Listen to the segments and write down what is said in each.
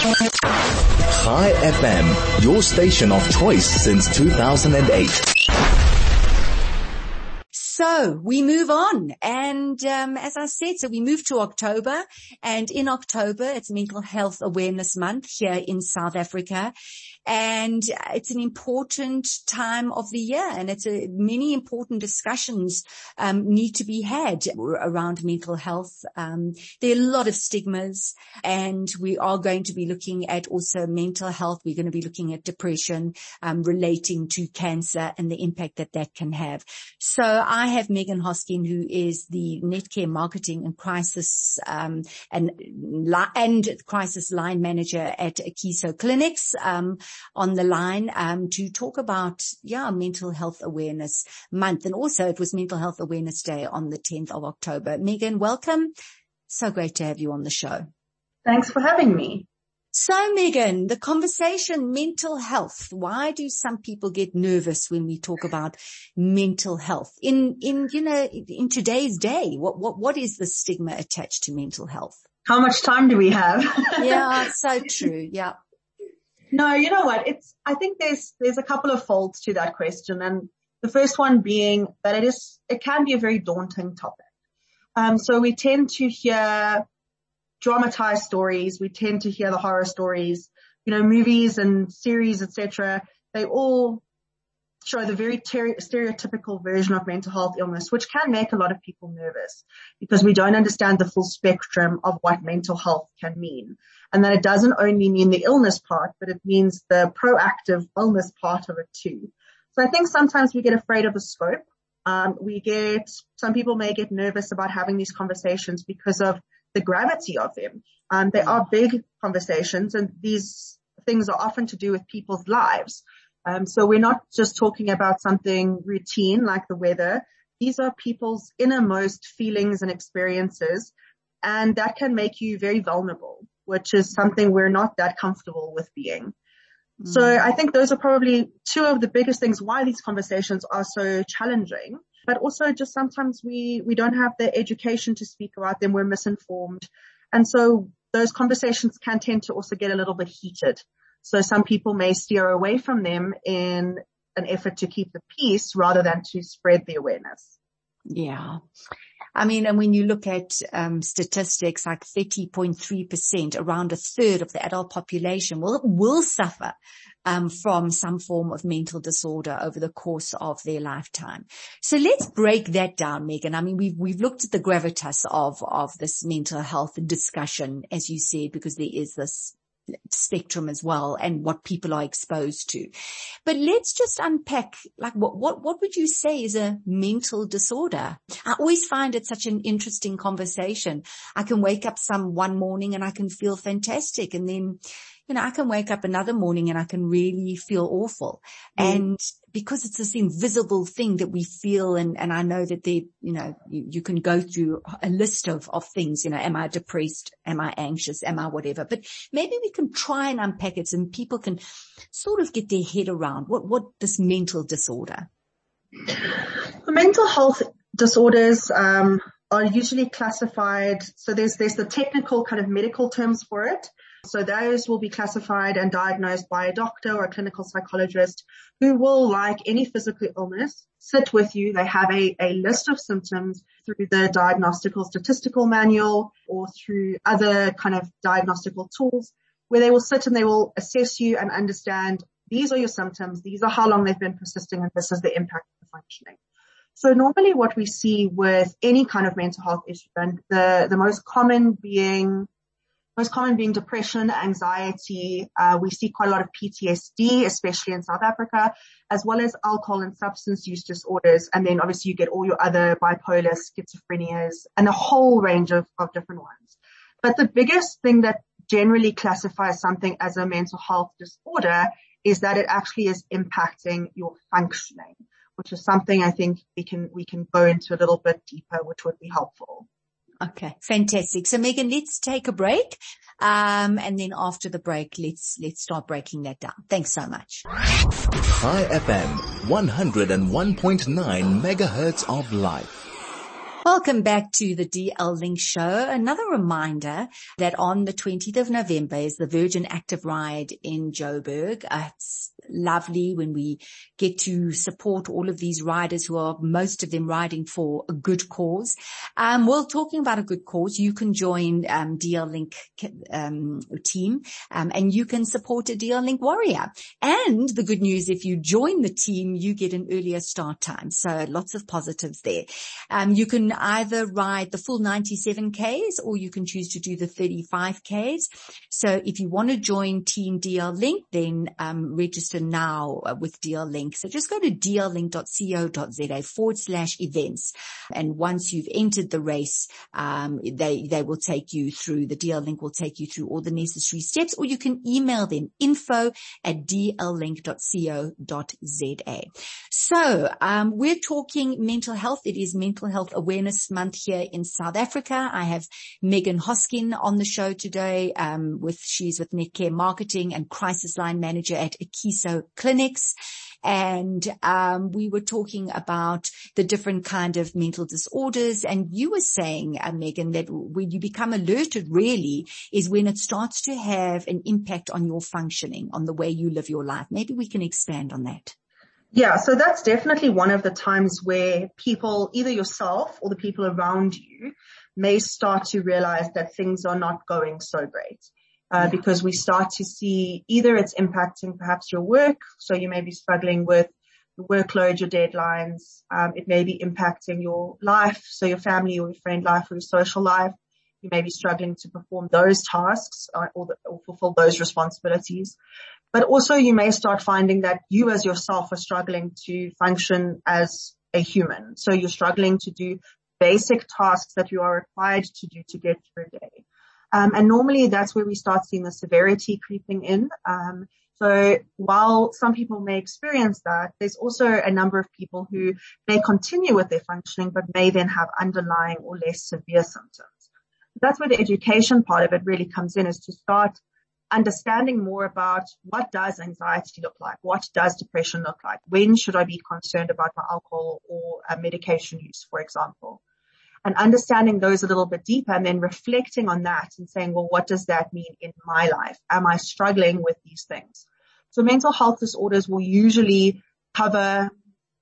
Chai FM, your station of choice since 2008. So we move on. And um, as I said, so we move to October and in October, it's Mental Health Awareness Month here in South Africa. And it's an important time of the year and it's a, many important discussions um, need to be had around mental health. Um, there are a lot of stigmas and we are going to be looking at also mental health. We're going to be looking at depression um, relating to cancer and the impact that that can have. So I have Megan Hosking, who is the Netcare Marketing and Crisis um, and and Crisis Line Manager at Akeso Clinics. On the line um, to talk about, yeah, Mental Health Awareness Month. And also it was Mental Health Awareness Day on the 10th of October. Megan, welcome. So great to have you on the show. Thanks for having me. So Megan, the conversation, mental health. Why do some people get nervous when we talk about mental health in, in, you know, in today's day? What, what, what is the stigma attached to mental health? How much time do we have? yeah, so true. Yeah. No, you know what? It's, I think there's, there's a couple of folds to that question. And the first one being that it is, it can be a very daunting topic. Um, so we tend to hear dramatized stories. We tend to hear the horror stories, you know, movies and series, etc. They all show the very ter- stereotypical version of mental health illness, which can make a lot of people nervous because we don't understand the full spectrum of what mental health can mean. And that it doesn't only mean the illness part, but it means the proactive illness part of it too. So I think sometimes we get afraid of the scope. Um, we get, some people may get nervous about having these conversations because of the gravity of them. Um, they are big conversations and these things are often to do with people's lives. Um, so we're not just talking about something routine like the weather. These are people's innermost feelings and experiences and that can make you very vulnerable which is something we're not that comfortable with being. Mm. So I think those are probably two of the biggest things why these conversations are so challenging, but also just sometimes we, we don't have the education to speak about them. We're misinformed. And so those conversations can tend to also get a little bit heated. So some people may steer away from them in an effort to keep the peace rather than to spread the awareness. Yeah. I mean, and when you look at um, statistics like 30.3%, around a third of the adult population will, will suffer um, from some form of mental disorder over the course of their lifetime. So let's break that down, Megan. I mean, we've, we've looked at the gravitas of, of this mental health discussion, as you said, because there is this spectrum as well and what people are exposed to. But let's just unpack like what, what, what would you say is a mental disorder? I always find it such an interesting conversation. I can wake up some one morning and I can feel fantastic and then you know, I can wake up another morning and I can really feel awful. Mm. And because it's this invisible thing that we feel and, and I know that they, you know, you, you, can go through a list of, of things, you know, am I depressed? Am I anxious? Am I whatever? But maybe we can try and unpack it and people can sort of get their head around what, what this mental disorder. The mental health disorders, um, are usually classified. So there's, there's the technical kind of medical terms for it. So those will be classified and diagnosed by a doctor or a clinical psychologist who will, like any physical illness, sit with you. They have a, a list of symptoms through the diagnostical statistical manual or through other kind of diagnostical tools where they will sit and they will assess you and understand these are your symptoms, these are how long they've been persisting and this is the impact of the functioning. So normally what we see with any kind of mental health issue and the, the most common being most common being depression, anxiety. Uh, we see quite a lot of PTSD, especially in South Africa, as well as alcohol and substance use disorders. And then obviously you get all your other bipolar, schizophrenias, and a whole range of, of different ones. But the biggest thing that generally classifies something as a mental health disorder is that it actually is impacting your functioning, which is something I think we can, we can go into a little bit deeper, which would be helpful. Okay, fantastic. So Megan, let's take a break. Um, and then after the break, let's, let's start breaking that down. Thanks so much. Chai FM, 101.9 megahertz of life. Welcome back to the DL Link show. Another reminder that on the 20th of November is the Virgin Active Ride in Joburg. Uh, it's lovely when we get to support all of these riders who are most of them riding for a good cause. Um, well, talking about a good cause, you can join um, DL Link um, team um, and you can support a DL Link warrior. And the good news, if you join the team, you get an earlier start time. So lots of positives there. Um, you can either ride the full 97 Ks or you can choose to do the 35 Ks. So if you want to join Team DL Link, then um, register now uh, with DL Link. So just go to dllink.co.za forward slash events. And once you've entered the race, um, they, they will take you through, the DL Link will take you through all the necessary steps or you can email them info at dllink.co.za. So, um, we're talking mental health. It is mental health awareness month here in South Africa. I have Megan Hosking on the show today, um, with, she's with Netcare Marketing and Crisis Line Manager at Clinics and um, we were talking about the different kind of mental disorders. And you were saying, uh, Megan, that when you become alerted, really, is when it starts to have an impact on your functioning, on the way you live your life. Maybe we can expand on that. Yeah, so that's definitely one of the times where people, either yourself or the people around you, may start to realize that things are not going so great uh, because we start to see either it's impacting perhaps your work. So you may be struggling with the workload, your deadlines. Um, it may be impacting your life. So your family or your friend life or your social life. You may be struggling to perform those tasks uh, or, the, or fulfill those responsibilities. But also you may start finding that you as yourself are struggling to function as a human. So you're struggling to do basic tasks that you are required to do to get through a day. Um, and normally that's where we start seeing the severity creeping in. Um, so while some people may experience that, there's also a number of people who may continue with their functioning, but may then have underlying or less severe symptoms. That's where the education part of it really comes in is to start understanding more about what does anxiety look like? What does depression look like? When should I be concerned about my alcohol or uh, medication use, for example? And understanding those a little bit deeper and then reflecting on that and saying, well, what does that mean in my life? Am I struggling with these things? So mental health disorders will usually cover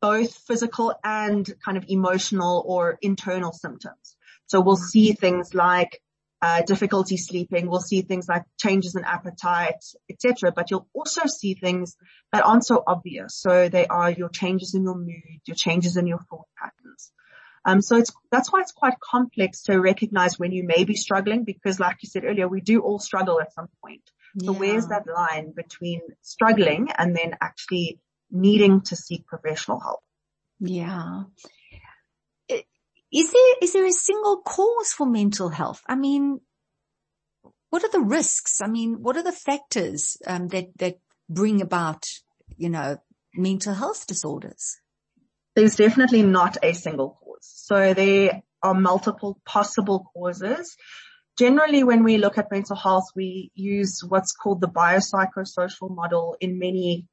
both physical and kind of emotional or internal symptoms. So we'll see things like uh, difficulty sleeping. We'll see things like changes in appetite, etc. But you'll also see things that aren't so obvious. So they are your changes in your mood, your changes in your thought patterns. Um, so it's, that's why it's quite complex to recognize when you may be struggling because like you said earlier, we do all struggle at some point. So yeah. where's that line between struggling and then actually needing to seek professional help? Yeah. Is there, is there a single cause for mental health? I mean, what are the risks? I mean, what are the factors, um, that, that bring about, you know, mental health disorders? There's definitely not a single cause. So there are multiple possible causes. Generally, when we look at mental health, we use what's called the biopsychosocial model in many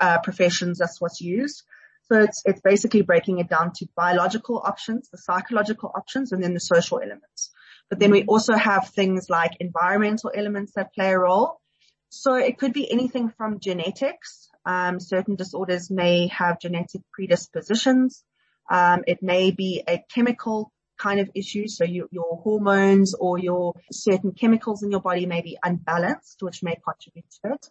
uh, professions. That's what's used. So it's, it's basically breaking it down to biological options, the psychological options, and then the social elements. But then we also have things like environmental elements that play a role. So it could be anything from genetics. Um, certain disorders may have genetic predispositions. Um, it may be a chemical kind of issue. So you, your hormones or your certain chemicals in your body may be unbalanced, which may contribute to it.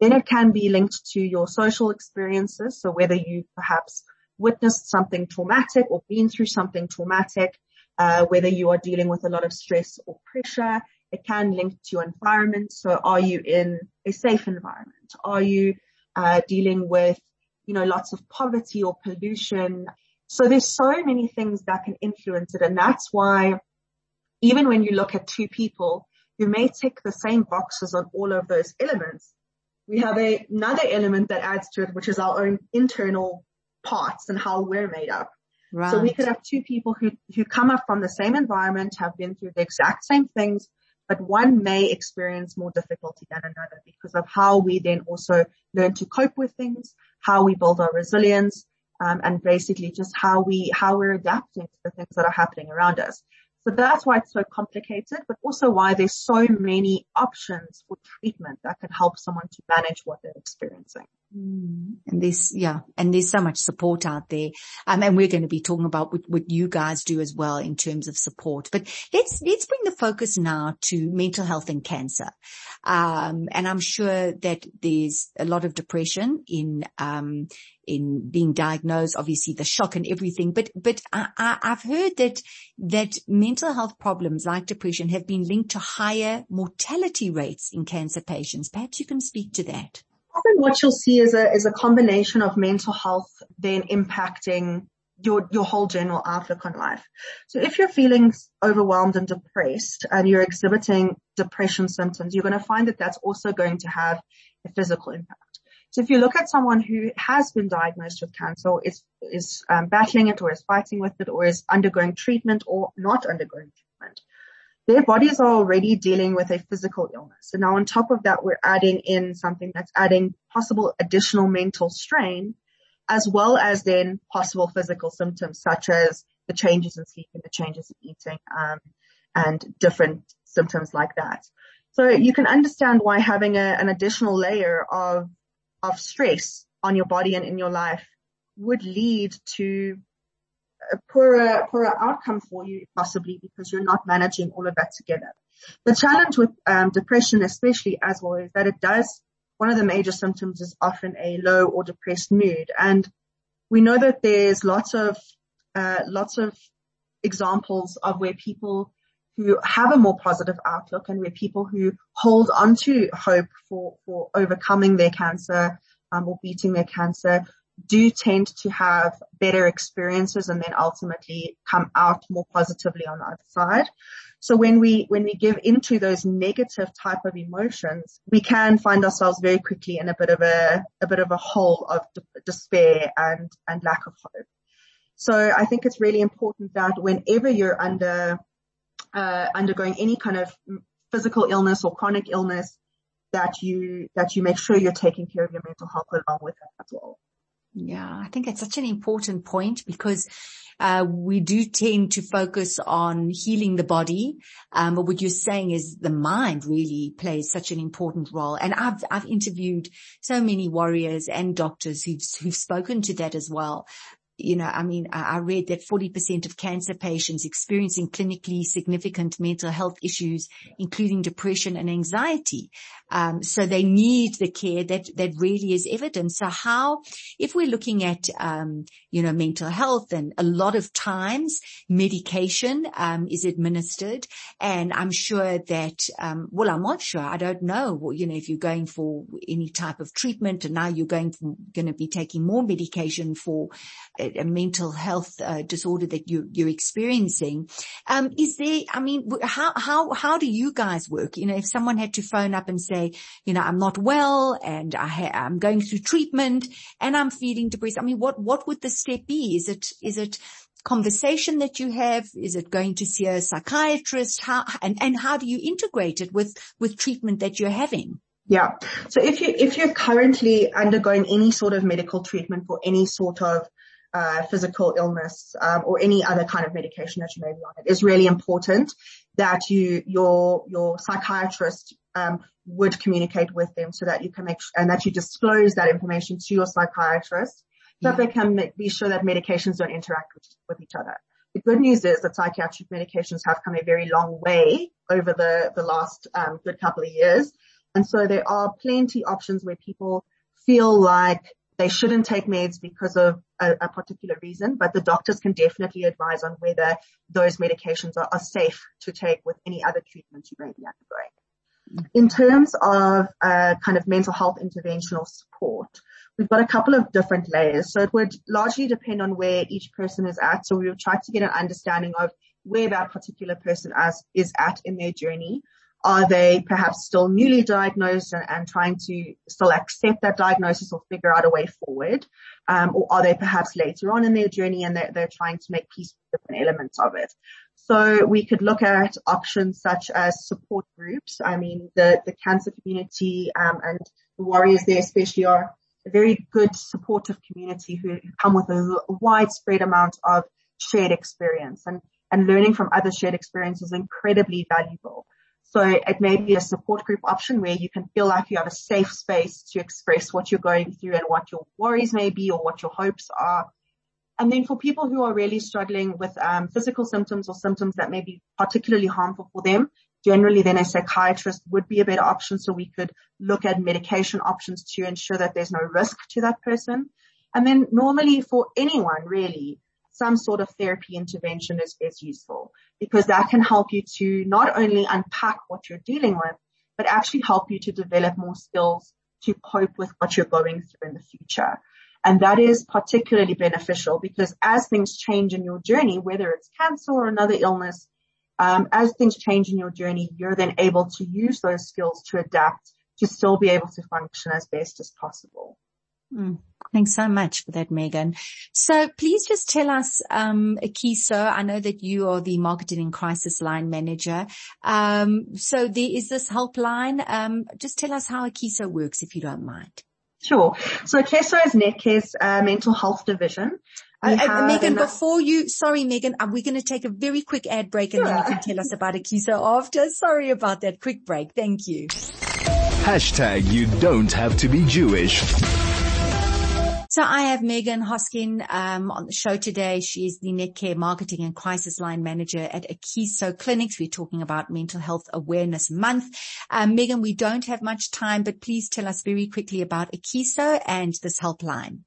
Then it can be linked to your social experiences. So whether you perhaps witnessed something traumatic or been through something traumatic, uh, whether you are dealing with a lot of stress or pressure, it can link to your environment. So are you in a safe environment? Are you uh, dealing with, you know, lots of poverty or pollution? So there's so many things that can influence it. And that's why even when you look at two people you may tick the same boxes on all of those elements, we have a, another element that adds to it, which is our own internal parts and how we're made up. Right. So we could have two people who, who come up from the same environment, have been through the exact same things, but one may experience more difficulty than another because of how we then also learn to cope with things, how we build our resilience, um, and basically just how we how we're adapting to the things that are happening around us. So that's why it's so complicated, but also why there's so many options for treatment that can help someone to manage what they're experiencing. Mm. And there's, yeah, and there's so much support out there. Um, and we're going to be talking about what, what you guys do as well in terms of support. But let's, let's bring the focus now to mental health and cancer. Um, and I'm sure that there's a lot of depression in, um, in being diagnosed, obviously the shock and everything. But, but I, I, I've heard that, that mental health problems like depression have been linked to higher mortality rates in cancer patients. Perhaps you can speak to that often what you'll see is a, is a combination of mental health then impacting your, your whole general outlook on life. So if you're feeling overwhelmed and depressed and you're exhibiting depression symptoms, you're going to find that that's also going to have a physical impact. So if you look at someone who has been diagnosed with cancer, is, is um, battling it or is fighting with it or is undergoing treatment or not undergoing treatment, their bodies are already dealing with a physical illness. And now on top of that, we're adding in something that's adding possible additional mental strain, as well as then possible physical symptoms such as the changes in sleep and the changes in eating, um, and different symptoms like that. So you can understand why having a, an additional layer of, of stress on your body and in your life would lead to a poorer, poorer outcome for you possibly because you're not managing all of that together. The challenge with um, depression, especially as well, is that it does, one of the major symptoms is often a low or depressed mood. And we know that there's lots of, uh, lots of examples of where people who have a more positive outlook and where people who hold onto hope for, for overcoming their cancer um, or beating their cancer do tend to have better experiences and then ultimately come out more positively on the other side. So when we, when we give into those negative type of emotions, we can find ourselves very quickly in a bit of a, a bit of a hole of despair and, and lack of hope. So I think it's really important that whenever you're under, uh, undergoing any kind of physical illness or chronic illness, that you, that you make sure you're taking care of your mental health along with it as well. Yeah, I think it's such an important point because uh, we do tend to focus on healing the body, um, but what you're saying is the mind really plays such an important role. And I've I've interviewed so many warriors and doctors who've who've spoken to that as well you know, I mean, I read that 40% of cancer patients experiencing clinically significant mental health issues, including depression and anxiety. Um, so they need the care that, that really is evident. So how, if we're looking at, um, you know, mental health and a lot of times medication, um, is administered and I'm sure that, um, well, I'm not sure. I don't know, you know, if you're going for any type of treatment and now you're going, going to be taking more medication for, a, mental health uh, disorder that you, you're experiencing. Um, is there, I mean, how, how, how do you guys work? You know, if someone had to phone up and say, you know, I'm not well and I ha- I'm going through treatment and I'm feeling depressed. I mean, what, what would the step be? Is it, is it, conversation that you have? Is it going to see a psychiatrist? How, and, and how do you integrate it with, with treatment that you're having? Yeah. So if you, if you're currently undergoing any sort of medical treatment for any sort of uh, physical illness um, or any other kind of medication that you may be on, it is really important that you your your psychiatrist um, would communicate with them so that you can make and that you disclose that information to your psychiatrist so that they can make, be sure that medications don't interact with, with each other. The good news is that psychiatric medications have come a very long way over the the last um, good couple of years, and so there are plenty options where people feel like they shouldn't take meds because of a, a, particular reason, but the doctors can definitely advise on whether those medications are, are safe to take with any other treatment you may be undergoing. In terms of uh, kind of mental health interventional support, we've got a couple of different layers. So it would largely depend on where each person is at. So we will try to get an understanding of where that particular person as, is at in their journey. Are they perhaps still newly diagnosed and, and trying to still accept that diagnosis or figure out a way forward? Um, or are they perhaps later on in their journey and they're, they're trying to make peace with different elements of it? So we could look at options such as support groups. I mean, the, the cancer community um, and the warriors there especially are a very good supportive community who come with a widespread amount of shared experience and, and learning from other shared experiences is incredibly valuable. So it may be a support group option where you can feel like you have a safe space to express what you're going through and what your worries may be or what your hopes are. And then for people who are really struggling with um, physical symptoms or symptoms that may be particularly harmful for them, generally then a psychiatrist would be a better option. So we could look at medication options to ensure that there's no risk to that person. And then normally for anyone really, some sort of therapy intervention is, is useful because that can help you to not only unpack what you're dealing with, but actually help you to develop more skills to cope with what you're going through in the future. And that is particularly beneficial because as things change in your journey, whether it's cancer or another illness, um, as things change in your journey, you're then able to use those skills to adapt to still be able to function as best as possible. Mm. Thanks so much for that, Megan. So please just tell us, um, Akeso, I know that you are the marketing and crisis line manager. Um, so there is this helpline. Um, just tell us how Akeso works if you don't mind. Sure. So Akeso is Netcare's uh, mental health division. Uh, uh, Megan, before you, sorry, Megan, are we going to take a very quick ad break and then you can tell us about Akeso after? Sorry about that quick break. Thank you. Hashtag you don't have to be Jewish. So I have Megan Hosking um, on the show today. She is the Netcare Marketing and Crisis Line Manager at Akeso Clinics. We're talking about Mental Health Awareness Month. Um, Megan, we don't have much time, but please tell us very quickly about Akeso and this helpline.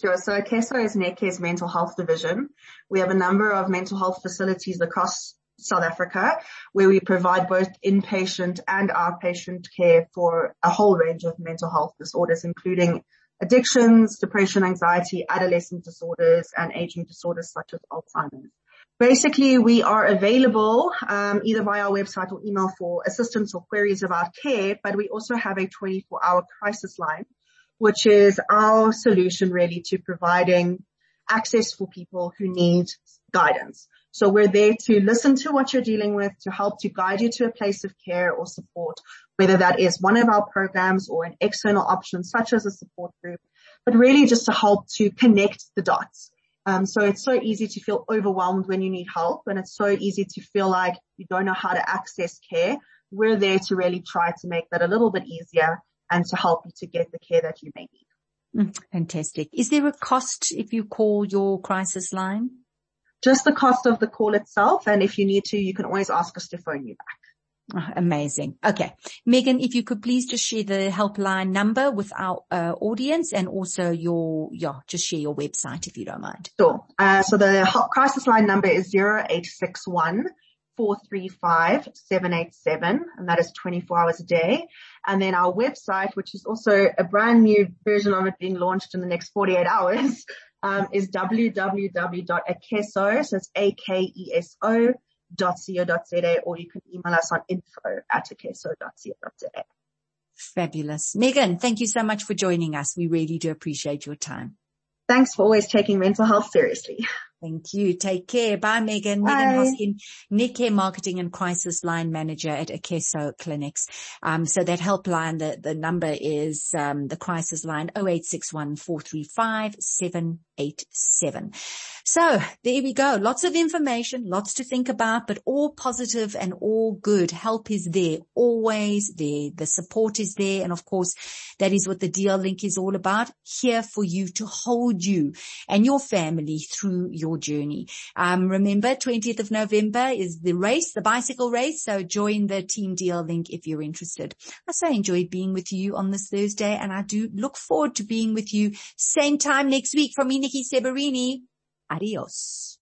Sure. So Akeso is Netcare's mental health division. We have a number of mental health facilities across South Africa where we provide both inpatient and outpatient care for a whole range of mental health disorders, including addictions, depression, anxiety, adolescent disorders, and aging disorders such as Alzheimer's. Basically, we are available um, either via our website or email for assistance or queries about care, but we also have a 24-hour crisis line, which is our solution really to providing access for people who need guidance. So we're there to listen to what you're dealing with, to help to guide you to a place of care or support, whether that is one of our programs or an external option such as a support group, but really just to help to connect the dots. Um, so it's so easy to feel overwhelmed when you need help and it's so easy to feel like you don't know how to access care. We're there to really try to make that a little bit easier and to help you to get the care that you may need. Mm, fantastic. Is there a cost if you call your crisis line? just the cost of the call itself. And if you need to, you can always ask us to phone you back. Oh, amazing. Okay. Megan, if you could please just share the helpline number with our uh, audience and also your, yeah, just share your website if you don't mind. Sure. Uh, so the crisis line number is 0861 435 787 and that is 24 hours a day. And then our website, which is also a brand new version of it being launched in the next 48 hours, um, is www.akeso, so it's A-K-E-S-O dot co.za or you can email us on info at akeso.co.za. Fabulous. Megan, thank you so much for joining us. We really do appreciate your time. Thanks for always taking mental health seriously. Thank you. Take care. Bye, Megan. Bye. Megan Hosking, Netcare Marketing and Crisis Line Manager at Akeso Clinics. Um, so that helpline, the, the number is, um, the crisis line 0861 435 787. So there we go. Lots of information, lots to think about, but all positive and all good. Help is there, always there. The support is there. And of course, that is what the DL link is all about. Here for you to hold you and your family through your journey. Um, remember 20th of November is the race, the bicycle race. So join the Team DL link if you're interested. I so enjoyed being with you on this Thursday and I do look forward to being with you same time next week from me, Nikki Seberini. Adios.